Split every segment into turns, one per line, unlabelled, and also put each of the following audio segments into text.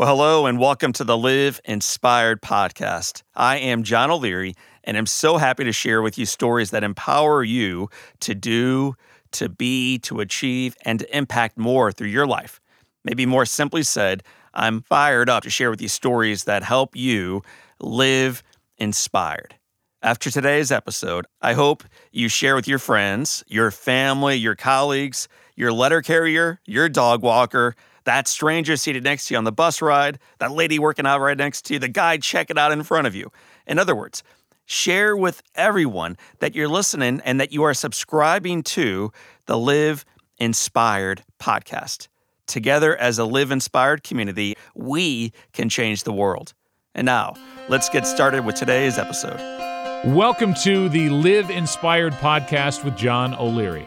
Well, hello and welcome to the Live Inspired podcast. I am John O'Leary and I'm so happy to share with you stories that empower you to do, to be, to achieve, and to impact more through your life. Maybe more simply said, I'm fired up to share with you stories that help you live inspired. After today's episode, I hope you share with your friends, your family, your colleagues, your letter carrier, your dog walker, that stranger seated next to you on the bus ride, that lady working out right next to you, the guy checking out in front of you. In other words, share with everyone that you're listening and that you are subscribing to the Live Inspired podcast. Together as a Live Inspired community, we can change the world. And now, let's get started with today's episode.
Welcome to the Live Inspired podcast with John O'Leary.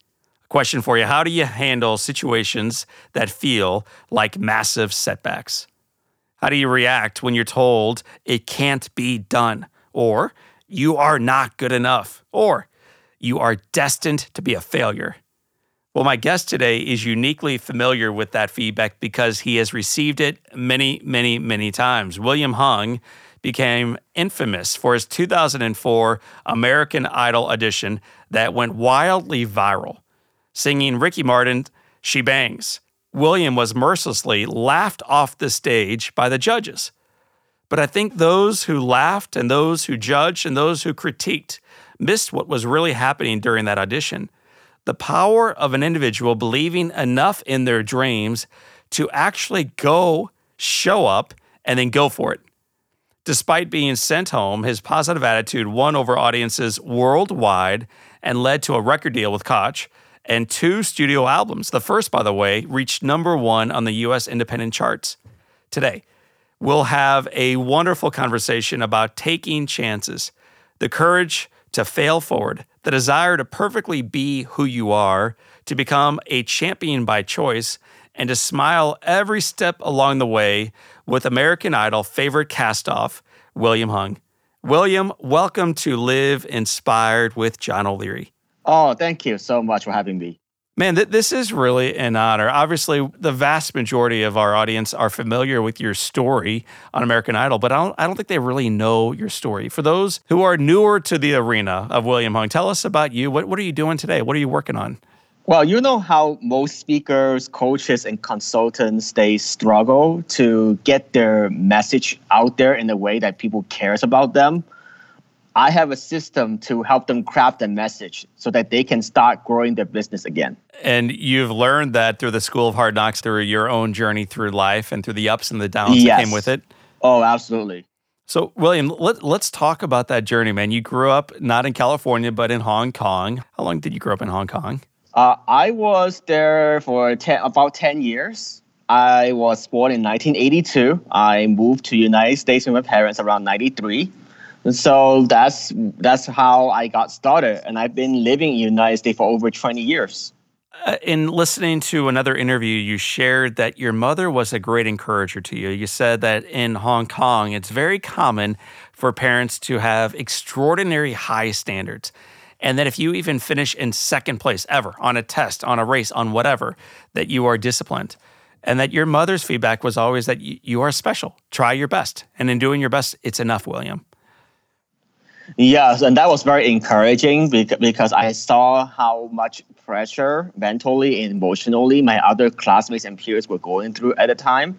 Question for you How do you handle situations that feel like massive setbacks? How do you react when you're told it can't be done, or you are not good enough, or you are destined to be a failure? Well, my guest today is uniquely familiar with that feedback because he has received it many, many, many times. William Hung became infamous for his 2004 American Idol audition that went wildly viral singing Ricky Martin, She Bangs. William was mercilessly laughed off the stage by the judges. But I think those who laughed and those who judged and those who critiqued missed what was really happening during that audition. The power of an individual believing enough in their dreams to actually go, show up, and then go for it. Despite being sent home, his positive attitude won over audiences worldwide and led to a record deal with Koch, and two studio albums. The first, by the way, reached number one on the US independent charts. Today, we'll have a wonderful conversation about taking chances, the courage to fail forward, the desire to perfectly be who you are, to become a champion by choice, and to smile every step along the way with American Idol favorite castoff, William Hung. William, welcome to Live Inspired with John O'Leary.
Oh, thank you so much for having me.
Man, th- this is really an honor. Obviously, the vast majority of our audience are familiar with your story on American Idol, but I don't, I don't think they really know your story. For those who are newer to the arena of William Hung, tell us about you. What, what are you doing today? What are you working on?
Well, you know how most speakers, coaches, and consultants they struggle to get their message out there in a way that people cares about them. I have a system to help them craft a message so that they can start growing their business again.
And you've learned that through the School of Hard Knocks, through your own journey through life and through the ups and the downs yes. that came with it.
Oh, absolutely.
So, William, let, let's talk about that journey, man. You grew up not in California, but in Hong Kong. How long did you grow up in Hong Kong?
Uh, I was there for ten, about 10 years. I was born in 1982. I moved to United States with my parents around 93 so that's that's how I got started, and I've been living in the United States for over 20 years.
Uh, in listening to another interview, you shared that your mother was a great encourager to you. You said that in Hong Kong, it's very common for parents to have extraordinary high standards. And that if you even finish in second place ever on a test, on a race, on whatever, that you are disciplined. And that your mother's feedback was always that you are special. Try your best. And in doing your best, it's enough, William.
Yes, and that was very encouraging because I saw how much pressure mentally and emotionally my other classmates and peers were going through at the time.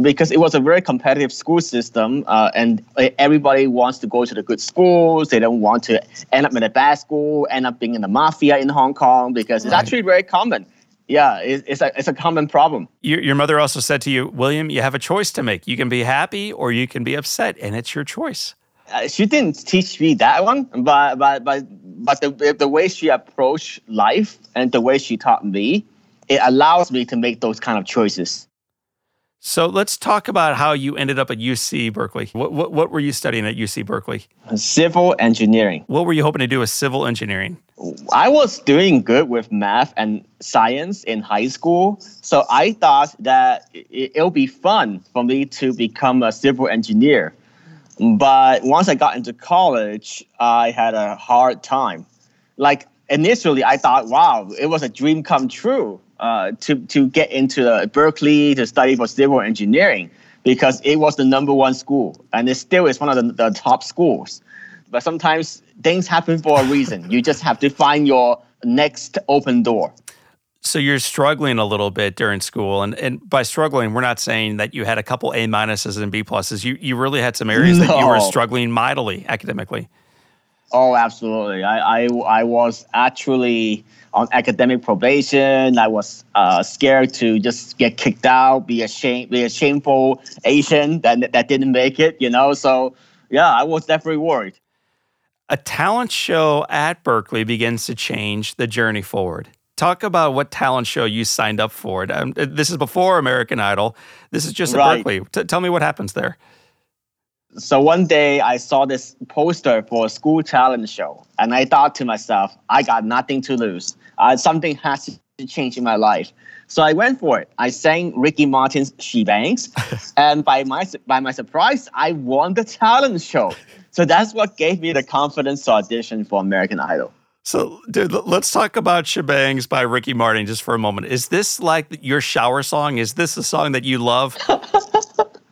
Because it was a very competitive school system, uh, and everybody wants to go to the good schools. They don't want to end up in a bad school, end up being in the mafia in Hong Kong, because it's actually very common yeah, it's a it's a common problem.
Your, your mother also said to you, William, you have a choice to make. You can be happy or you can be upset, and it's your choice.
Uh, she didn't teach me that one, but but but but the the way she approached life and the way she taught me, it allows me to make those kind of choices.
So let's talk about how you ended up at UC Berkeley. What, what, what were you studying at UC Berkeley?
Civil engineering.
What were you hoping to do with civil engineering?
I was doing good with math and science in high school. So I thought that it, it'll be fun for me to become a civil engineer. But once I got into college, I had a hard time. Like initially, I thought, wow, it was a dream come true uh, to to get into uh, Berkeley to study for civil engineering because it was the number one school and it still is one of the, the top schools. But sometimes things happen for a reason. you just have to find your next open door.
So you're struggling a little bit during school, and, and by struggling, we're not saying that you had a couple A minuses and B pluses. You you really had some areas no. that you were struggling mightily academically.
Oh, absolutely. I I, I was actually on academic probation. I was uh, scared to just get kicked out, be a shame, be a shameful Asian that that didn't make it. You know, so yeah, I was definitely worried.
A talent show at Berkeley begins to change the journey forward. Talk about what talent show you signed up for. Um, this is before American Idol. This is just at right. Berkeley. T- tell me what happens there
so one day I saw this poster for a school talent show, and I thought to myself, I got nothing to lose. Uh, something has to change in my life. So I went for it. I sang Ricky Martin's She Bangs, and by my by my surprise, I won the talent show. So that's what gave me the confidence to audition for American Idol.
So, dude, let's talk about She Bangs by Ricky Martin just for a moment. Is this like your shower song? Is this a song that you love?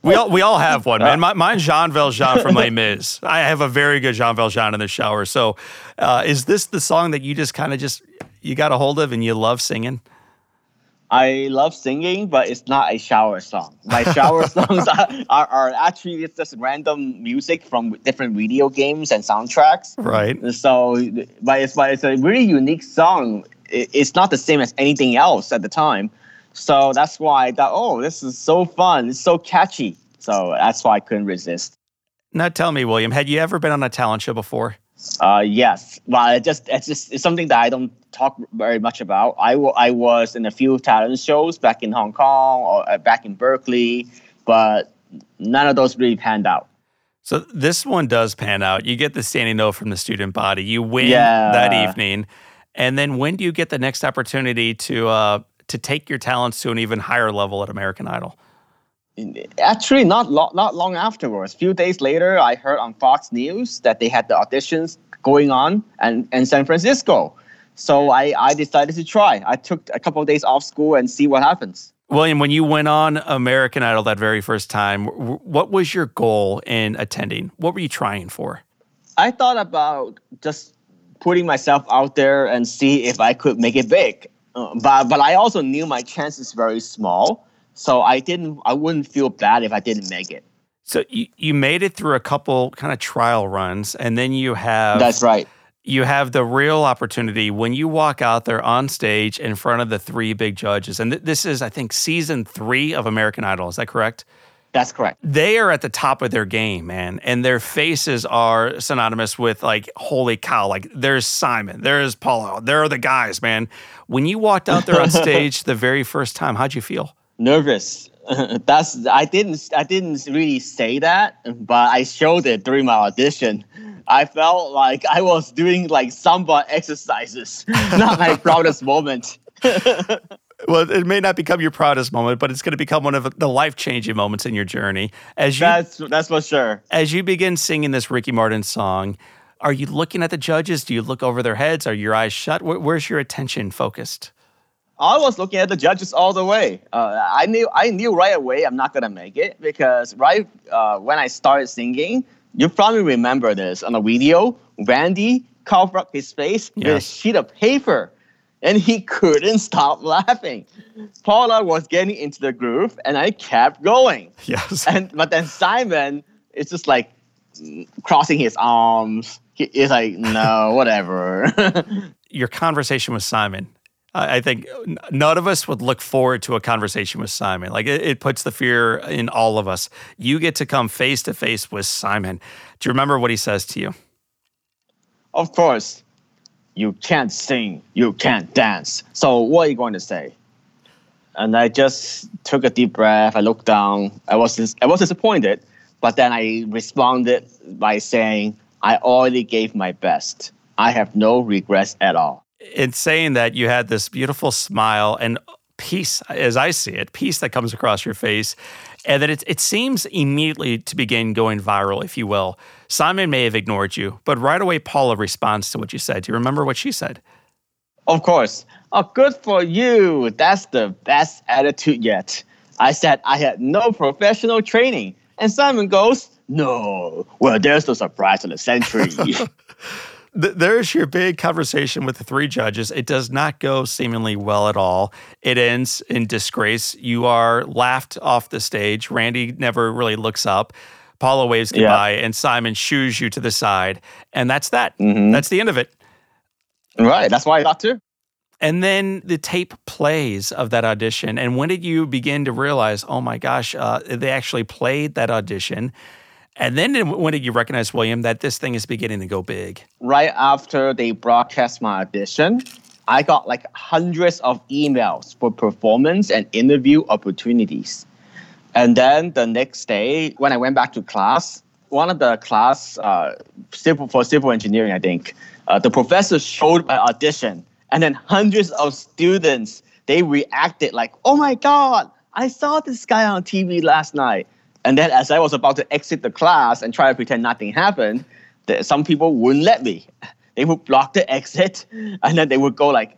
We all we all have one, man. My, mine's Jean Valjean from Les Mis. I have a very good Jean Valjean in the shower. So, uh, is this the song that you just kind of just you got a hold of and you love singing?
I love singing, but it's not a shower song. My shower songs are, are, are, actually it's just random music from different video games and soundtracks.
Right.
So, but it's but it's a really unique song. It's not the same as anything else at the time. So that's why I thought, oh, this is so fun. It's so catchy. So that's why I couldn't resist.
Now tell me, William, had you ever been on a talent show before?
Uh, yes. Well, it just it's just it's something that I don't talk very much about. I, w- I was in a few talent shows back in Hong Kong or uh, back in Berkeley, but none of those really panned out.
So this one does pan out. You get the standing note from the student body. You win yeah. that evening, and then when do you get the next opportunity to uh, to take your talents to an even higher level at American Idol?
Actually, not lo- not long afterwards. A few days later, I heard on Fox News that they had the auditions going on and in San Francisco. So I, I decided to try. I took a couple of days off school and see what happens.
William, when you went on American Idol that very first time, what was your goal in attending? What were you trying for?
I thought about just putting myself out there and see if I could make it big. Uh, but but I also knew my chances very small, so I didn't. I wouldn't feel bad if I didn't make it.
So you, you made it through a couple kind of trial runs, and then you have
that's right.
You have the real opportunity when you walk out there on stage in front of the three big judges, and th- this is, I think, season three of American Idol. Is that correct?
That's correct.
They are at the top of their game, man, and their faces are synonymous with like, holy cow! Like, there's Simon, there's Paula, there are the guys, man. When you walked out there on stage the very first time, how'd you feel?
Nervous. That's I didn't I didn't really say that, but I showed it during my audition. I felt like I was doing like samba exercises. Not my proudest moment.
well, it may not become your proudest moment, but it's going to become one of the life changing moments in your journey.
As you, that's that's for sure.
As you begin singing this Ricky Martin song, are you looking at the judges? Do you look over their heads? Are your eyes shut? Where's your attention focused?
I was looking at the judges all the way. Uh, I knew I knew right away I'm not gonna make it because right uh, when I started singing, you probably remember this on the video. Randy covered up his face yes. with a sheet of paper and he couldn't stop laughing. Paula was getting into the groove, and I kept going.
Yes.
And but then Simon is just like crossing his arms. He is like, no, whatever.
Your conversation with Simon. I think none of us would look forward to a conversation with Simon. Like it, it puts the fear in all of us. You get to come face to face with Simon. Do you remember what he says to you?
Of course you can't sing, you can't dance. So what are you going to say? And I just took a deep breath. I looked down. I was I was disappointed, but then I responded by saying, "I already gave my best. I have no regrets at all."
In saying that, you had this beautiful smile and peace, as I see it, peace that comes across your face, and that it, it seems immediately to begin going viral, if you will. Simon may have ignored you, but right away, Paula responds to what you said. Do you remember what she said?
Of course. Oh, good for you. That's the best attitude yet. I said I had no professional training. And Simon goes, No. Well, there's the surprise of the century.
there's your big conversation with the three judges. It does not go seemingly well at all. It ends in disgrace. You are laughed off the stage. Randy never really looks up. Paula waves goodbye, yeah. and Simon shoos you to the side. And that's that. Mm-hmm. That's the end of it.
Right. That's why I thought too.
And then the tape plays of that audition. And when did you begin to realize, oh my gosh, uh, they actually played that audition? And then when did you recognize, William, that this thing is beginning to go big?
Right after they broadcast my audition, I got like hundreds of emails for performance and interview opportunities. And then the next day, when I went back to class, one of the class uh, civil for civil engineering, I think, uh, the professor showed my audition and then hundreds of students they reacted like oh my god i saw this guy on tv last night and then as i was about to exit the class and try to pretend nothing happened some people wouldn't let me. They would block the exit and then they would go like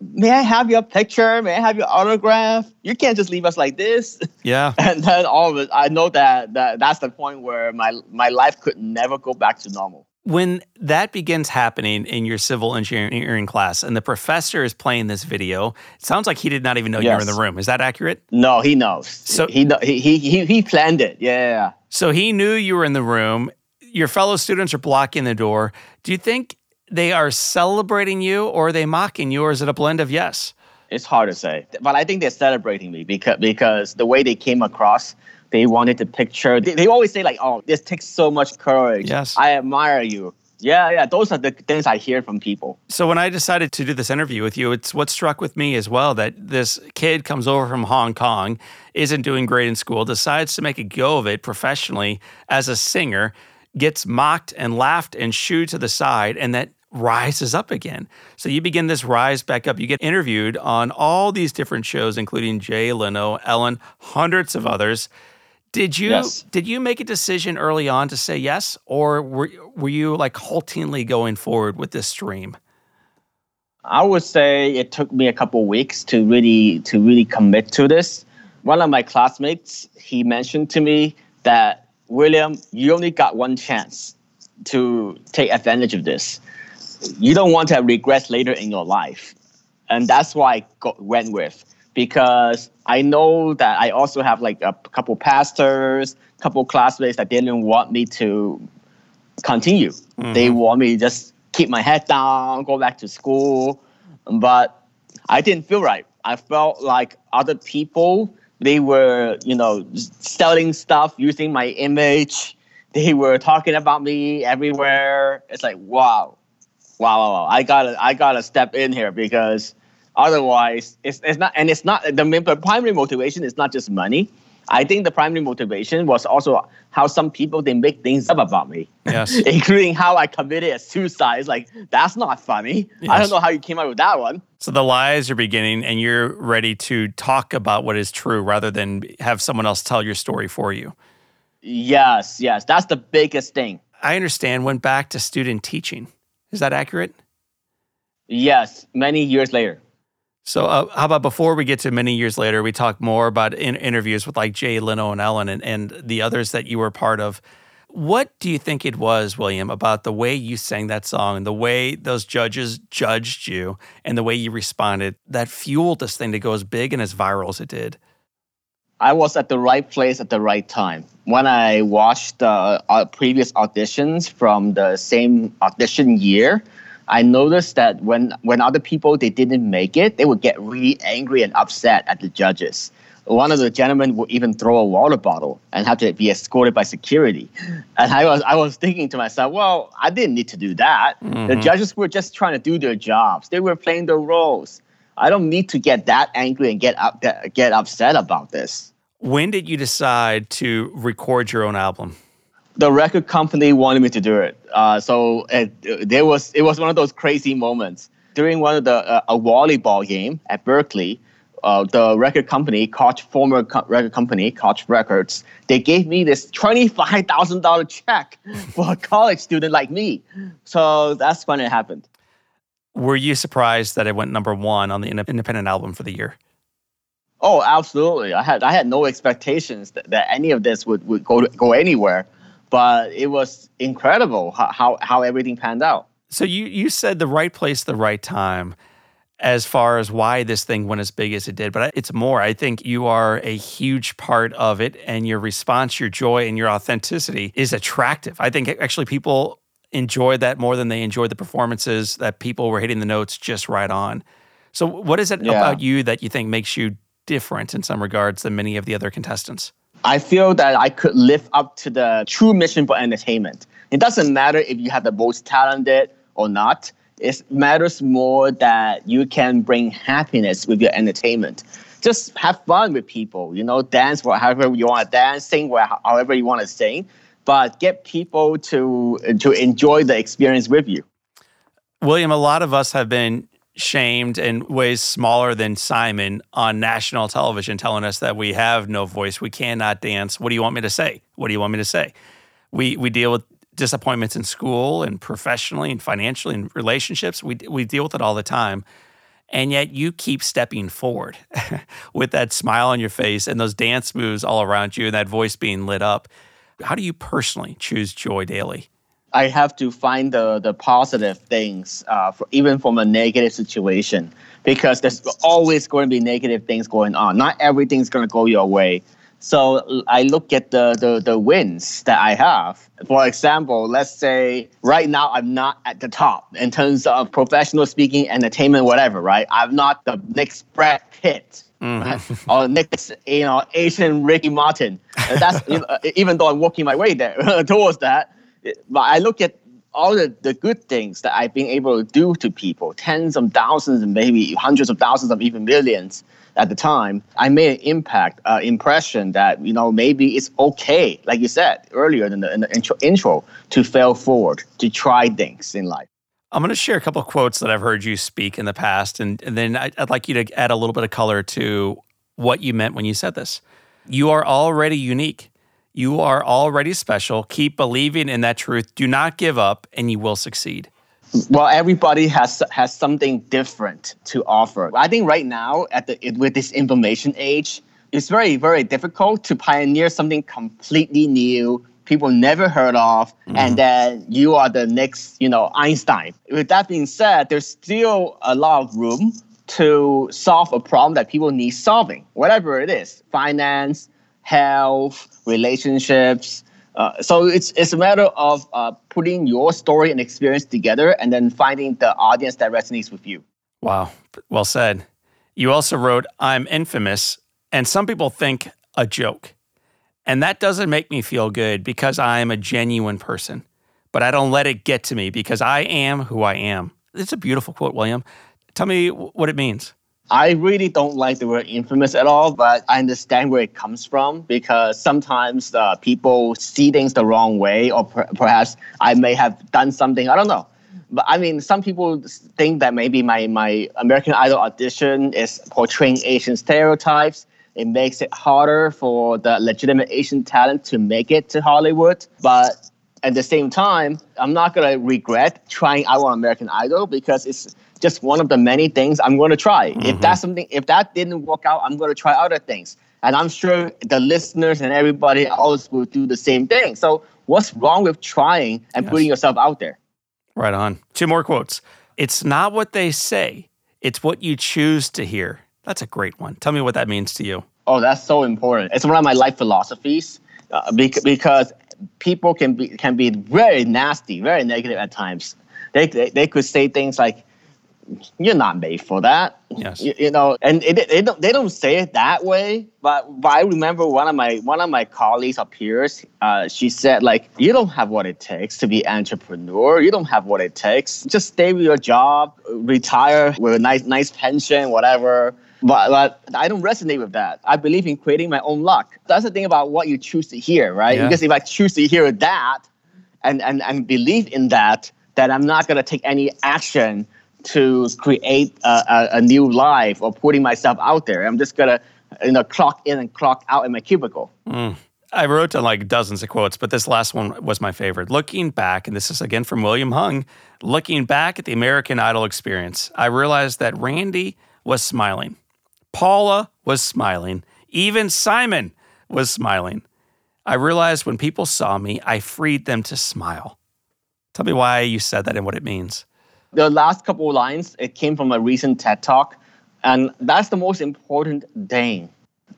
may i have your picture? May i have your autograph? You can't just leave us like this.
Yeah.
And then all of it i know that, that that's the point where my my life could never go back to normal
when that begins happening in your civil engineering class and the professor is playing this video, it sounds like he did not even know yes. you were in the room. Is that accurate?
No, he knows. So he he he he planned it. Yeah.
So he knew you were in the room. Your fellow students are blocking the door. Do you think they are celebrating you or are they mocking you or is it a blend of yes?
It's hard to say. But I think they're celebrating me because because the way they came across they wanted to picture. They, they always say like, "Oh, this takes so much courage."
Yes,
I admire you. Yeah, yeah, those are the things I hear from people.
So when I decided to do this interview with you, it's what struck with me as well that this kid comes over from Hong Kong, isn't doing great in school, decides to make a go of it professionally as a singer, gets mocked and laughed and shooed to the side, and that rises up again. So you begin this rise back up. You get interviewed on all these different shows, including Jay Leno, Ellen, hundreds of others. Did you yes. did you make a decision early on to say yes, or were were you like haltingly going forward with this stream?
I would say it took me a couple weeks to really to really commit to this. One of my classmates he mentioned to me that William, you only got one chance to take advantage of this. You don't want to regret later in your life, and that's why I got, went with because I know that I also have like a couple pastors, couple classmates that didn't want me to continue. Mm-hmm. They want me to just keep my head down, go back to school. But I didn't feel right. I felt like other people, they were, you know, selling stuff using my image. They were talking about me everywhere. It's like, wow, wow, wow, wow. I gotta, I gotta step in here because Otherwise, it's, it's not, and it's not the main primary motivation is not just money. I think the primary motivation was also how some people they make things up about me.
Yes.
Including how I committed a suicide. It's like that's not funny. Yes. I don't know how you came up with that one.
So the lies are beginning and you're ready to talk about what is true rather than have someone else tell your story for you.
Yes, yes. That's the biggest thing.
I understand went back to student teaching. Is that accurate?
Yes, many years later.
So, uh, how about before we get to many years later, we talk more about in- interviews with like Jay Leno and Ellen and, and the others that you were part of. What do you think it was, William, about the way you sang that song, and the way those judges judged you, and the way you responded that fueled this thing to go as big and as viral as it did?
I was at the right place at the right time. When I watched uh, previous auditions from the same audition year, I noticed that when when other people they didn't make it, they would get really angry and upset at the judges. One of the gentlemen would even throw a water bottle and have to be escorted by security. And I was I was thinking to myself, well, I didn't need to do that. Mm-hmm. The judges were just trying to do their jobs. They were playing their roles. I don't need to get that angry and get up, get upset about this.
When did you decide to record your own album?
The record company wanted me to do it. Uh, so it, there was it was one of those crazy moments during one of the uh, a volleyball game at Berkeley. uh, the record company, Koch, former co- record company, Koch Records, they gave me this $25,000 check for a college student like me. So that's when it happened.
Were you surprised that it went number one on the independent album for the year?
Oh, absolutely. I had I had no expectations that, that any of this would, would go to, go anywhere, but it was incredible how, how, how everything panned out.
So you you said the right place, the right time as far as why this thing went as big as it did, but it's more. I think you are a huge part of it, and your response, your joy, and your authenticity is attractive. I think actually people enjoyed that more than they enjoyed the performances that people were hitting the notes just right on. So, what is it yeah. about you that you think makes you different in some regards than many of the other contestants?
I feel that I could live up to the true mission for entertainment. It doesn't matter if you have the most talented or not it matters more that you can bring happiness with your entertainment. Just have fun with people, you know, dance however you want to dance, sing however you want to sing, but get people to to enjoy the experience with you.
William, a lot of us have been shamed in ways smaller than Simon on national television, telling us that we have no voice, we cannot dance. What do you want me to say? What do you want me to say? We we deal with disappointments in school and professionally and financially and relationships. We, we deal with it all the time. And yet you keep stepping forward with that smile on your face and those dance moves all around you and that voice being lit up. How do you personally choose joy daily?
I have to find the, the positive things, uh, for, even from a negative situation, because there's always going to be negative things going on. Not everything's going to go your way. So I look at the, the, the wins that I have. For example, let's say right now I'm not at the top in terms of professional speaking, entertainment, whatever, right? I'm not the next Brad Pitt. Mm-hmm. or next, you know, Asian Ricky Martin. That's even though I'm working my way there towards that. I look at all the, the good things that I've been able to do to people, tens of thousands and maybe hundreds of thousands of even millions at the time, I made an impact, uh, impression that, you know, maybe it's okay, like you said earlier in the, in the intro, intro, to fail forward, to try things in life.
I'm going to share a couple of quotes that I've heard you speak in the past, and, and then I'd like you to add a little bit of color to what you meant when you said this. You are already unique. You are already special. Keep believing in that truth. Do not give up, and you will succeed.
Well, everybody has has something different to offer. I think right now, at the with this information age, it's very very difficult to pioneer something completely new people never heard of, mm-hmm. and then you are the next, you know, Einstein. With that being said, there's still a lot of room to solve a problem that people need solving, whatever it is, finance, health, relationships, uh, so it's it's a matter of uh, putting your story and experience together, and then finding the audience that resonates with you.
Wow, well said. You also wrote, "I'm infamous," and some people think a joke, and that doesn't make me feel good because I am a genuine person. But I don't let it get to me because I am who I am. It's a beautiful quote, William. Tell me what it means.
I really don't like the word infamous at all, but I understand where it comes from because sometimes uh, people see things the wrong way, or per- perhaps I may have done something. I don't know. But I mean, some people think that maybe my, my American Idol audition is portraying Asian stereotypes. It makes it harder for the legitimate Asian talent to make it to Hollywood. But at the same time, I'm not going to regret trying out on American Idol because it's just one of the many things I'm going to try. Mm-hmm. If that's something, if that didn't work out, I'm going to try other things. And I'm sure the listeners and everybody else will do the same thing. So what's wrong with trying and yes. putting yourself out there?
Right on. Two more quotes. It's not what they say, it's what you choose to hear. That's a great one. Tell me what that means to you.
Oh, that's so important. It's one of my life philosophies uh, because people can be can be very nasty, very negative at times. They, they, they could say things like, you're not made for that.
Yes.
You, you know, and it, they don't they don't say it that way, but but I remember one of my one of my colleagues or peers, uh, she said like, you don't have what it takes to be entrepreneur. You don't have what it takes. Just stay with your job, retire with a nice nice pension, whatever. But, but I don't resonate with that. I believe in creating my own luck. That's the thing about what you choose to hear, right?
Yeah.
Because if I choose to hear that and, and, and believe in that, then I'm not going to take any action to create a, a, a new life or putting myself out there. I'm just to you know, clock in and clock out in my cubicle. Mm.
I wrote down like dozens of quotes, but this last one was my favorite. Looking back, and this is again from William Hung, looking back at the American Idol experience, I realized that Randy was smiling. Paula was smiling. Even Simon was smiling. I realized when people saw me, I freed them to smile. Tell me why you said that and what it means.
The last couple of lines, it came from a recent TED talk. And that's the most important thing.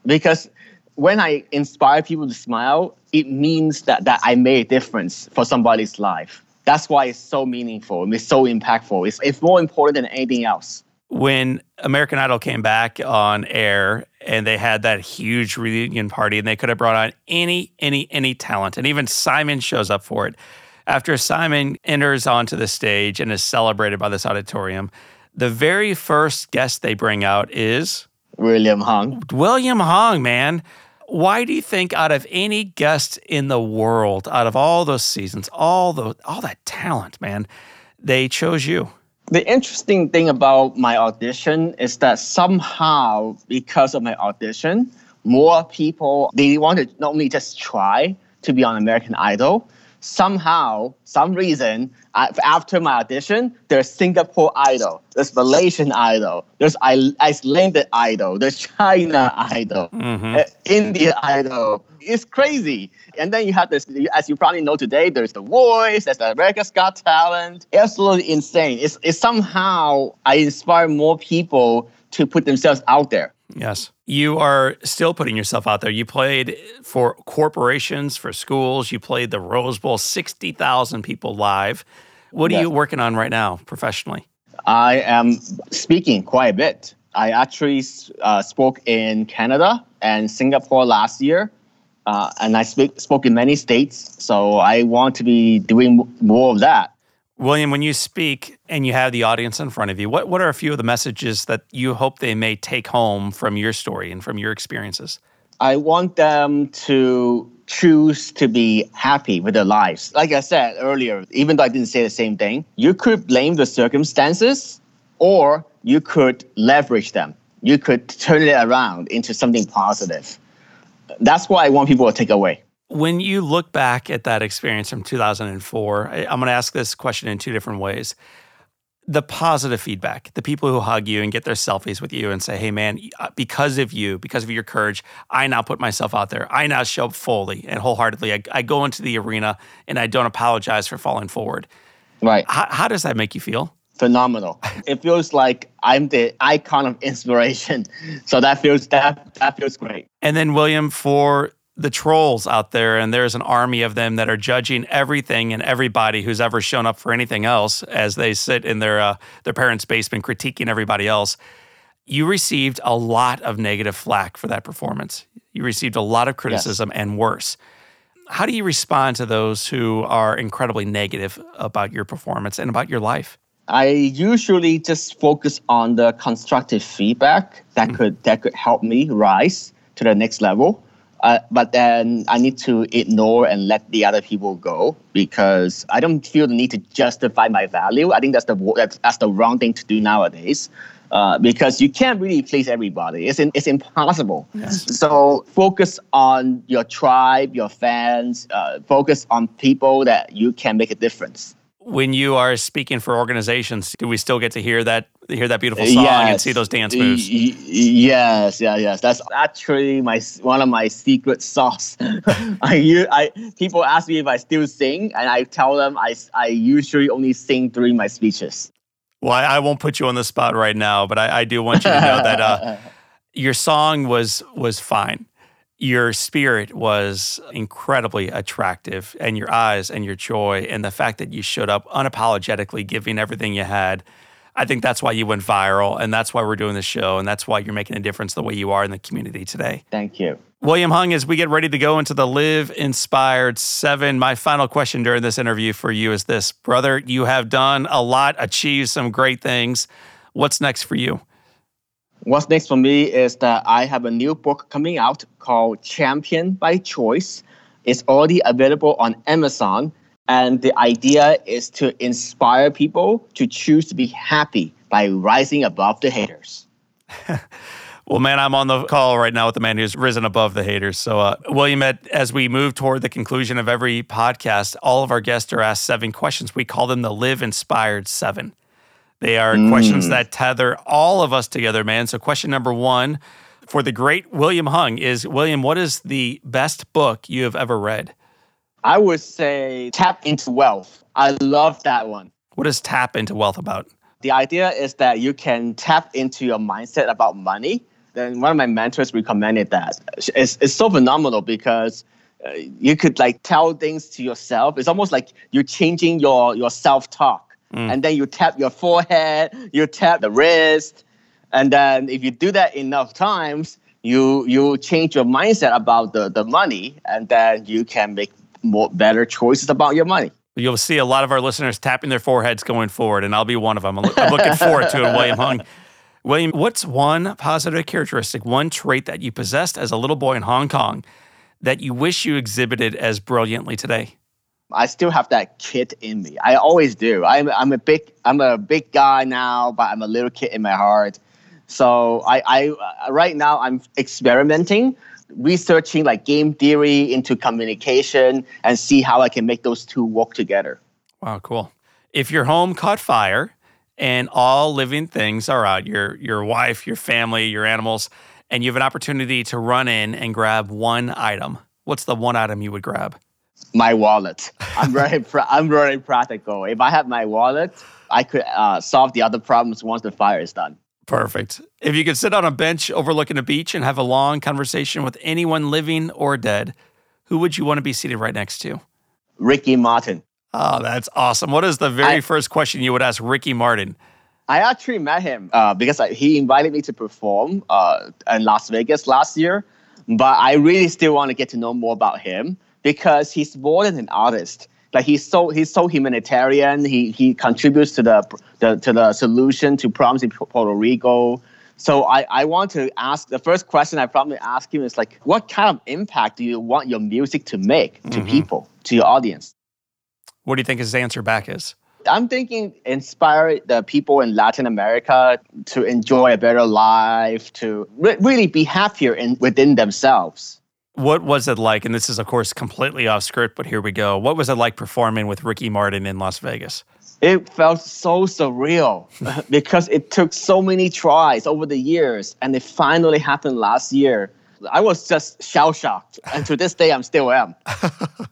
Because when I inspire people to smile, it means that, that I made a difference for somebody's life. That's why it's so meaningful. And it's so impactful. It's, it's more important than anything else.
when American Idol came back on air and they had that huge reunion party and they could have brought on any, any, any talent. And even Simon shows up for it. After Simon enters onto the stage and is celebrated by this auditorium, the very first guest they bring out is
William Hung.
William Hung, man. Why do you think out of any guest in the world, out of all those seasons, all the all that talent, man, they chose you?
The interesting thing about my audition is that somehow, because of my audition, more people they want to not only just try to be on American Idol. Somehow, some reason, after my audition, there's Singapore Idol, there's Malaysian Idol, there's I- Icelandic Idol, there's China Idol, uh, India Idol. It's crazy. And then you have this, as you probably know today, there's The Voice, there's the America's Got Talent. Absolutely insane. It's, it's somehow I inspire more people to put themselves out there.
Yes. You are still putting yourself out there. You played for corporations, for schools. You played the Rose Bowl, 60,000 people live. What are
Yes.
you working on right now professionally?
I am speaking quite a bit. I actually uh, spoke in Canada and Singapore last year, uh, and I speak, spoke in many states. So I want to be doing more of that.
William, when you speak and you have the audience in front of you, what, what are a few of the messages that you hope they may take home from your story and from your experiences?
I want them to choose to be happy with their lives. Like I said earlier, even though I didn't say the same thing, you could blame the circumstances or you could leverage them. You could turn it around into something positive. That's what I want people to take away.
When you look back at that experience from 2004, I- I'm going to ask this question in two different ways. The positive feedback, the people who hug you and get their selfies with you and say, hey, man, uh, because of you, because of your courage, I now put myself out there. I now show up fully and wholeheartedly. I, I go into the arena and I don't apologize for falling forward.
Right.
How, how does that make you feel?
phenomenal. It feels like I'm the icon of inspiration. So that feels that that feels great.
And then, William, for the trolls out there, and there's an army of them that are judging everything and everybody who's ever shown up for anything else as they sit in their uh, their parents' basement critiquing everybody else. You received a lot of negative flack for that performance. You received a lot of criticism and worse. How do you respond to those who are incredibly negative about your performance and about your life?
I usually just focus on the constructive feedback that could that could help me rise to the next level. Uh, but then I need to ignore and let the other people go because I don't feel the need to justify my value. I think that's the that's, that's the wrong thing to do nowadays. Uh, because you can't really please everybody. It's in, it's impossible. So focus on your tribe, your fans. Uh, focus on people that you can make a difference.
When you are speaking for organizations, do we still get to hear that hear that beautiful song and see those dance moves?
Y- yes, yeah, yes. That's actually my one of my secret sauce. I, I people ask me if I still sing, and I tell them I, I usually only sing during my speeches.
Well, I, I won't put you on the spot right now, but I, I do want you to know that uh, your song was was fine. Your spirit was incredibly attractive, and your eyes and your joy, and the fact that you showed up unapologetically, giving everything you had. I think that's why you went viral, and that's why we're doing this show, and that's why you're making a difference the way you are in the community today.
Thank you.
William Hung, as we get ready to go into the Live Inspired Seven, my final question during this interview for you is this Brother, you have done a lot, achieved some great things. What's next for you?
What's next for me is that I have a new book coming out called Champion by Choice. It's already available on Amazon. And the idea is to inspire people to choose to be happy by rising above the haters.
well, man, I'm on the call right now with the man who's risen above the haters. So, uh, William, as we move toward the conclusion of every podcast, all of our guests are asked seven questions. We call them the Live Inspired Seven. They are mm. questions that tether all of us together, man. So, question number one for the great William Hung is William, what is the best book you have ever read?
I would say Tap into Wealth. I love that one.
What is Tap into Wealth about?
The idea is that you can tap into your mindset about money. Then one of my mentors recommended that. It's, it's so phenomenal because uh, you could like tell things to yourself. It's almost like you're changing your, your self talk Mm. And then you tap your forehead, you tap the wrist. And then if you do that enough times, you you change your mindset about the, the money and then you can make more better choices about your money.
You'll see a lot of our listeners tapping their foreheads going forward, and I'll be one of them. I'm looking forward to it, William Hung. William, what's one positive characteristic, one trait that you possessed as a little boy in Hong Kong that you wish you exhibited as brilliantly today?
I still have that kid in me. I always do. I'm I'm a big I'm a big guy now, but I'm a little kid in my heart. So I I uh, right now I'm experimenting, researching like game theory into communication and see how I can make those two work together.
Wow, cool. If your home caught fire and all living things are out, your your wife, your family, your animals, and you have an opportunity to run in and grab one item, what's the one item you would grab?
My wallet. I'm very pra- I'm very practical. If I have my wallet, I could uh, solve the other problems once the fire is done.
Perfect. If you could sit on a bench overlooking a beach and have a long conversation with anyone living or dead, who would you want to be seated right next to?
Ricky Martin.
Oh, that's awesome. What is the very I, first question you would ask Ricky Martin?
I actually met him uh, because I, he invited me to perform uh, in Las Vegas last year, but I really still want to get to know more about him because he's more than an artist. Like he's so he's so humanitarian. He he contributes to the, the to the solution to problems in Puerto Rico. So I, I want to ask the first question I probably ask him is like, what kind of impact do you want your music to make to mm-hmm. people, to your audience?
What do you think his answer back is?
I'm thinking inspire the people in Latin America to enjoy a better life, to re- really be happier in within themselves.
What was it like? And this is, of course, completely off script, but here we go. What was it like performing with Ricky Martin in Las Vegas?
It felt so surreal because it took so many tries over the years and it finally happened last year. I was just shell shocked. And to this day, I'm still am.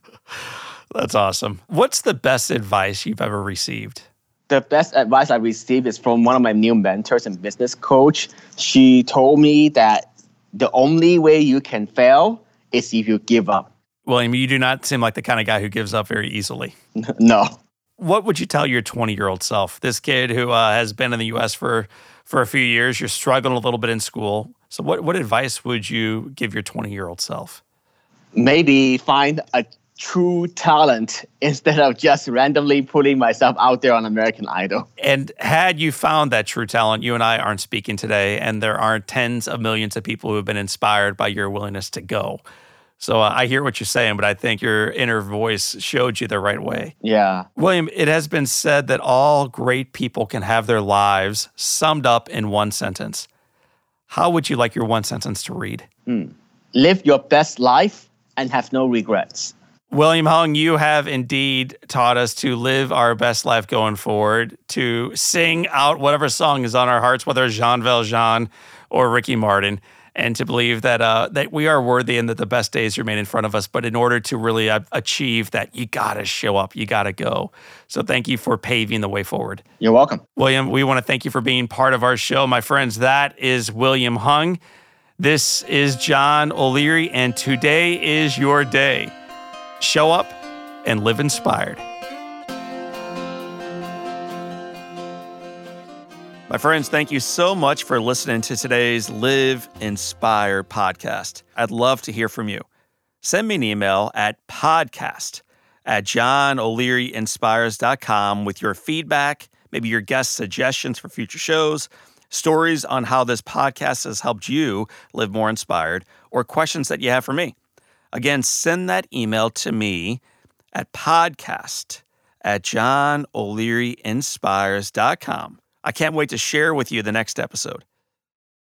That's awesome. What's the best advice you've ever received?
The best advice I received is from one of my new mentors and business coach. She told me that the only way you can fail is if you give up.
William, you do not seem like the kind of guy who gives up very easily.
no.
What would you tell your 20 year old self? This kid who uh, has been in the US for, for a few years, you're struggling a little bit in school. So, what, what advice would you give your 20 year old self?
Maybe find a true talent instead of just randomly putting myself out there on American Idol.
And had you found that true talent, you and I aren't speaking today, and there aren't tens of millions of people who have been inspired by your willingness to go. So uh, I hear what you're saying, but I think your inner voice showed you the right way.
Yeah.
William, it has been said that all great people can have their lives summed up in one sentence. How would you like your one sentence to read?
Hmm. Live your best life and have no regrets.
William Hung, you have indeed taught us to live our best life going forward, to sing out whatever song is on our hearts, whether it's Jean Valjean or Ricky Martin, and to believe that uh, that we are worthy and that the best days remain in front of us. But in order to really uh, achieve that, you gotta show up, you gotta go. So thank you for paving the way forward.
You're welcome,
William. We want to thank you for being part of our show, my friends. That is William Hung. This is John O'Leary, and today is your day show up, and live inspired. My friends, thank you so much for listening to today's Live Inspired podcast. I'd love to hear from you. Send me an email at podcast at johnolearyinspires.com with your feedback, maybe your guest suggestions for future shows, stories on how this podcast has helped you live more inspired, or questions that you have for me. Again, send that email to me at podcast at johnolearyinspires.com. I can't wait to share with you the next episode.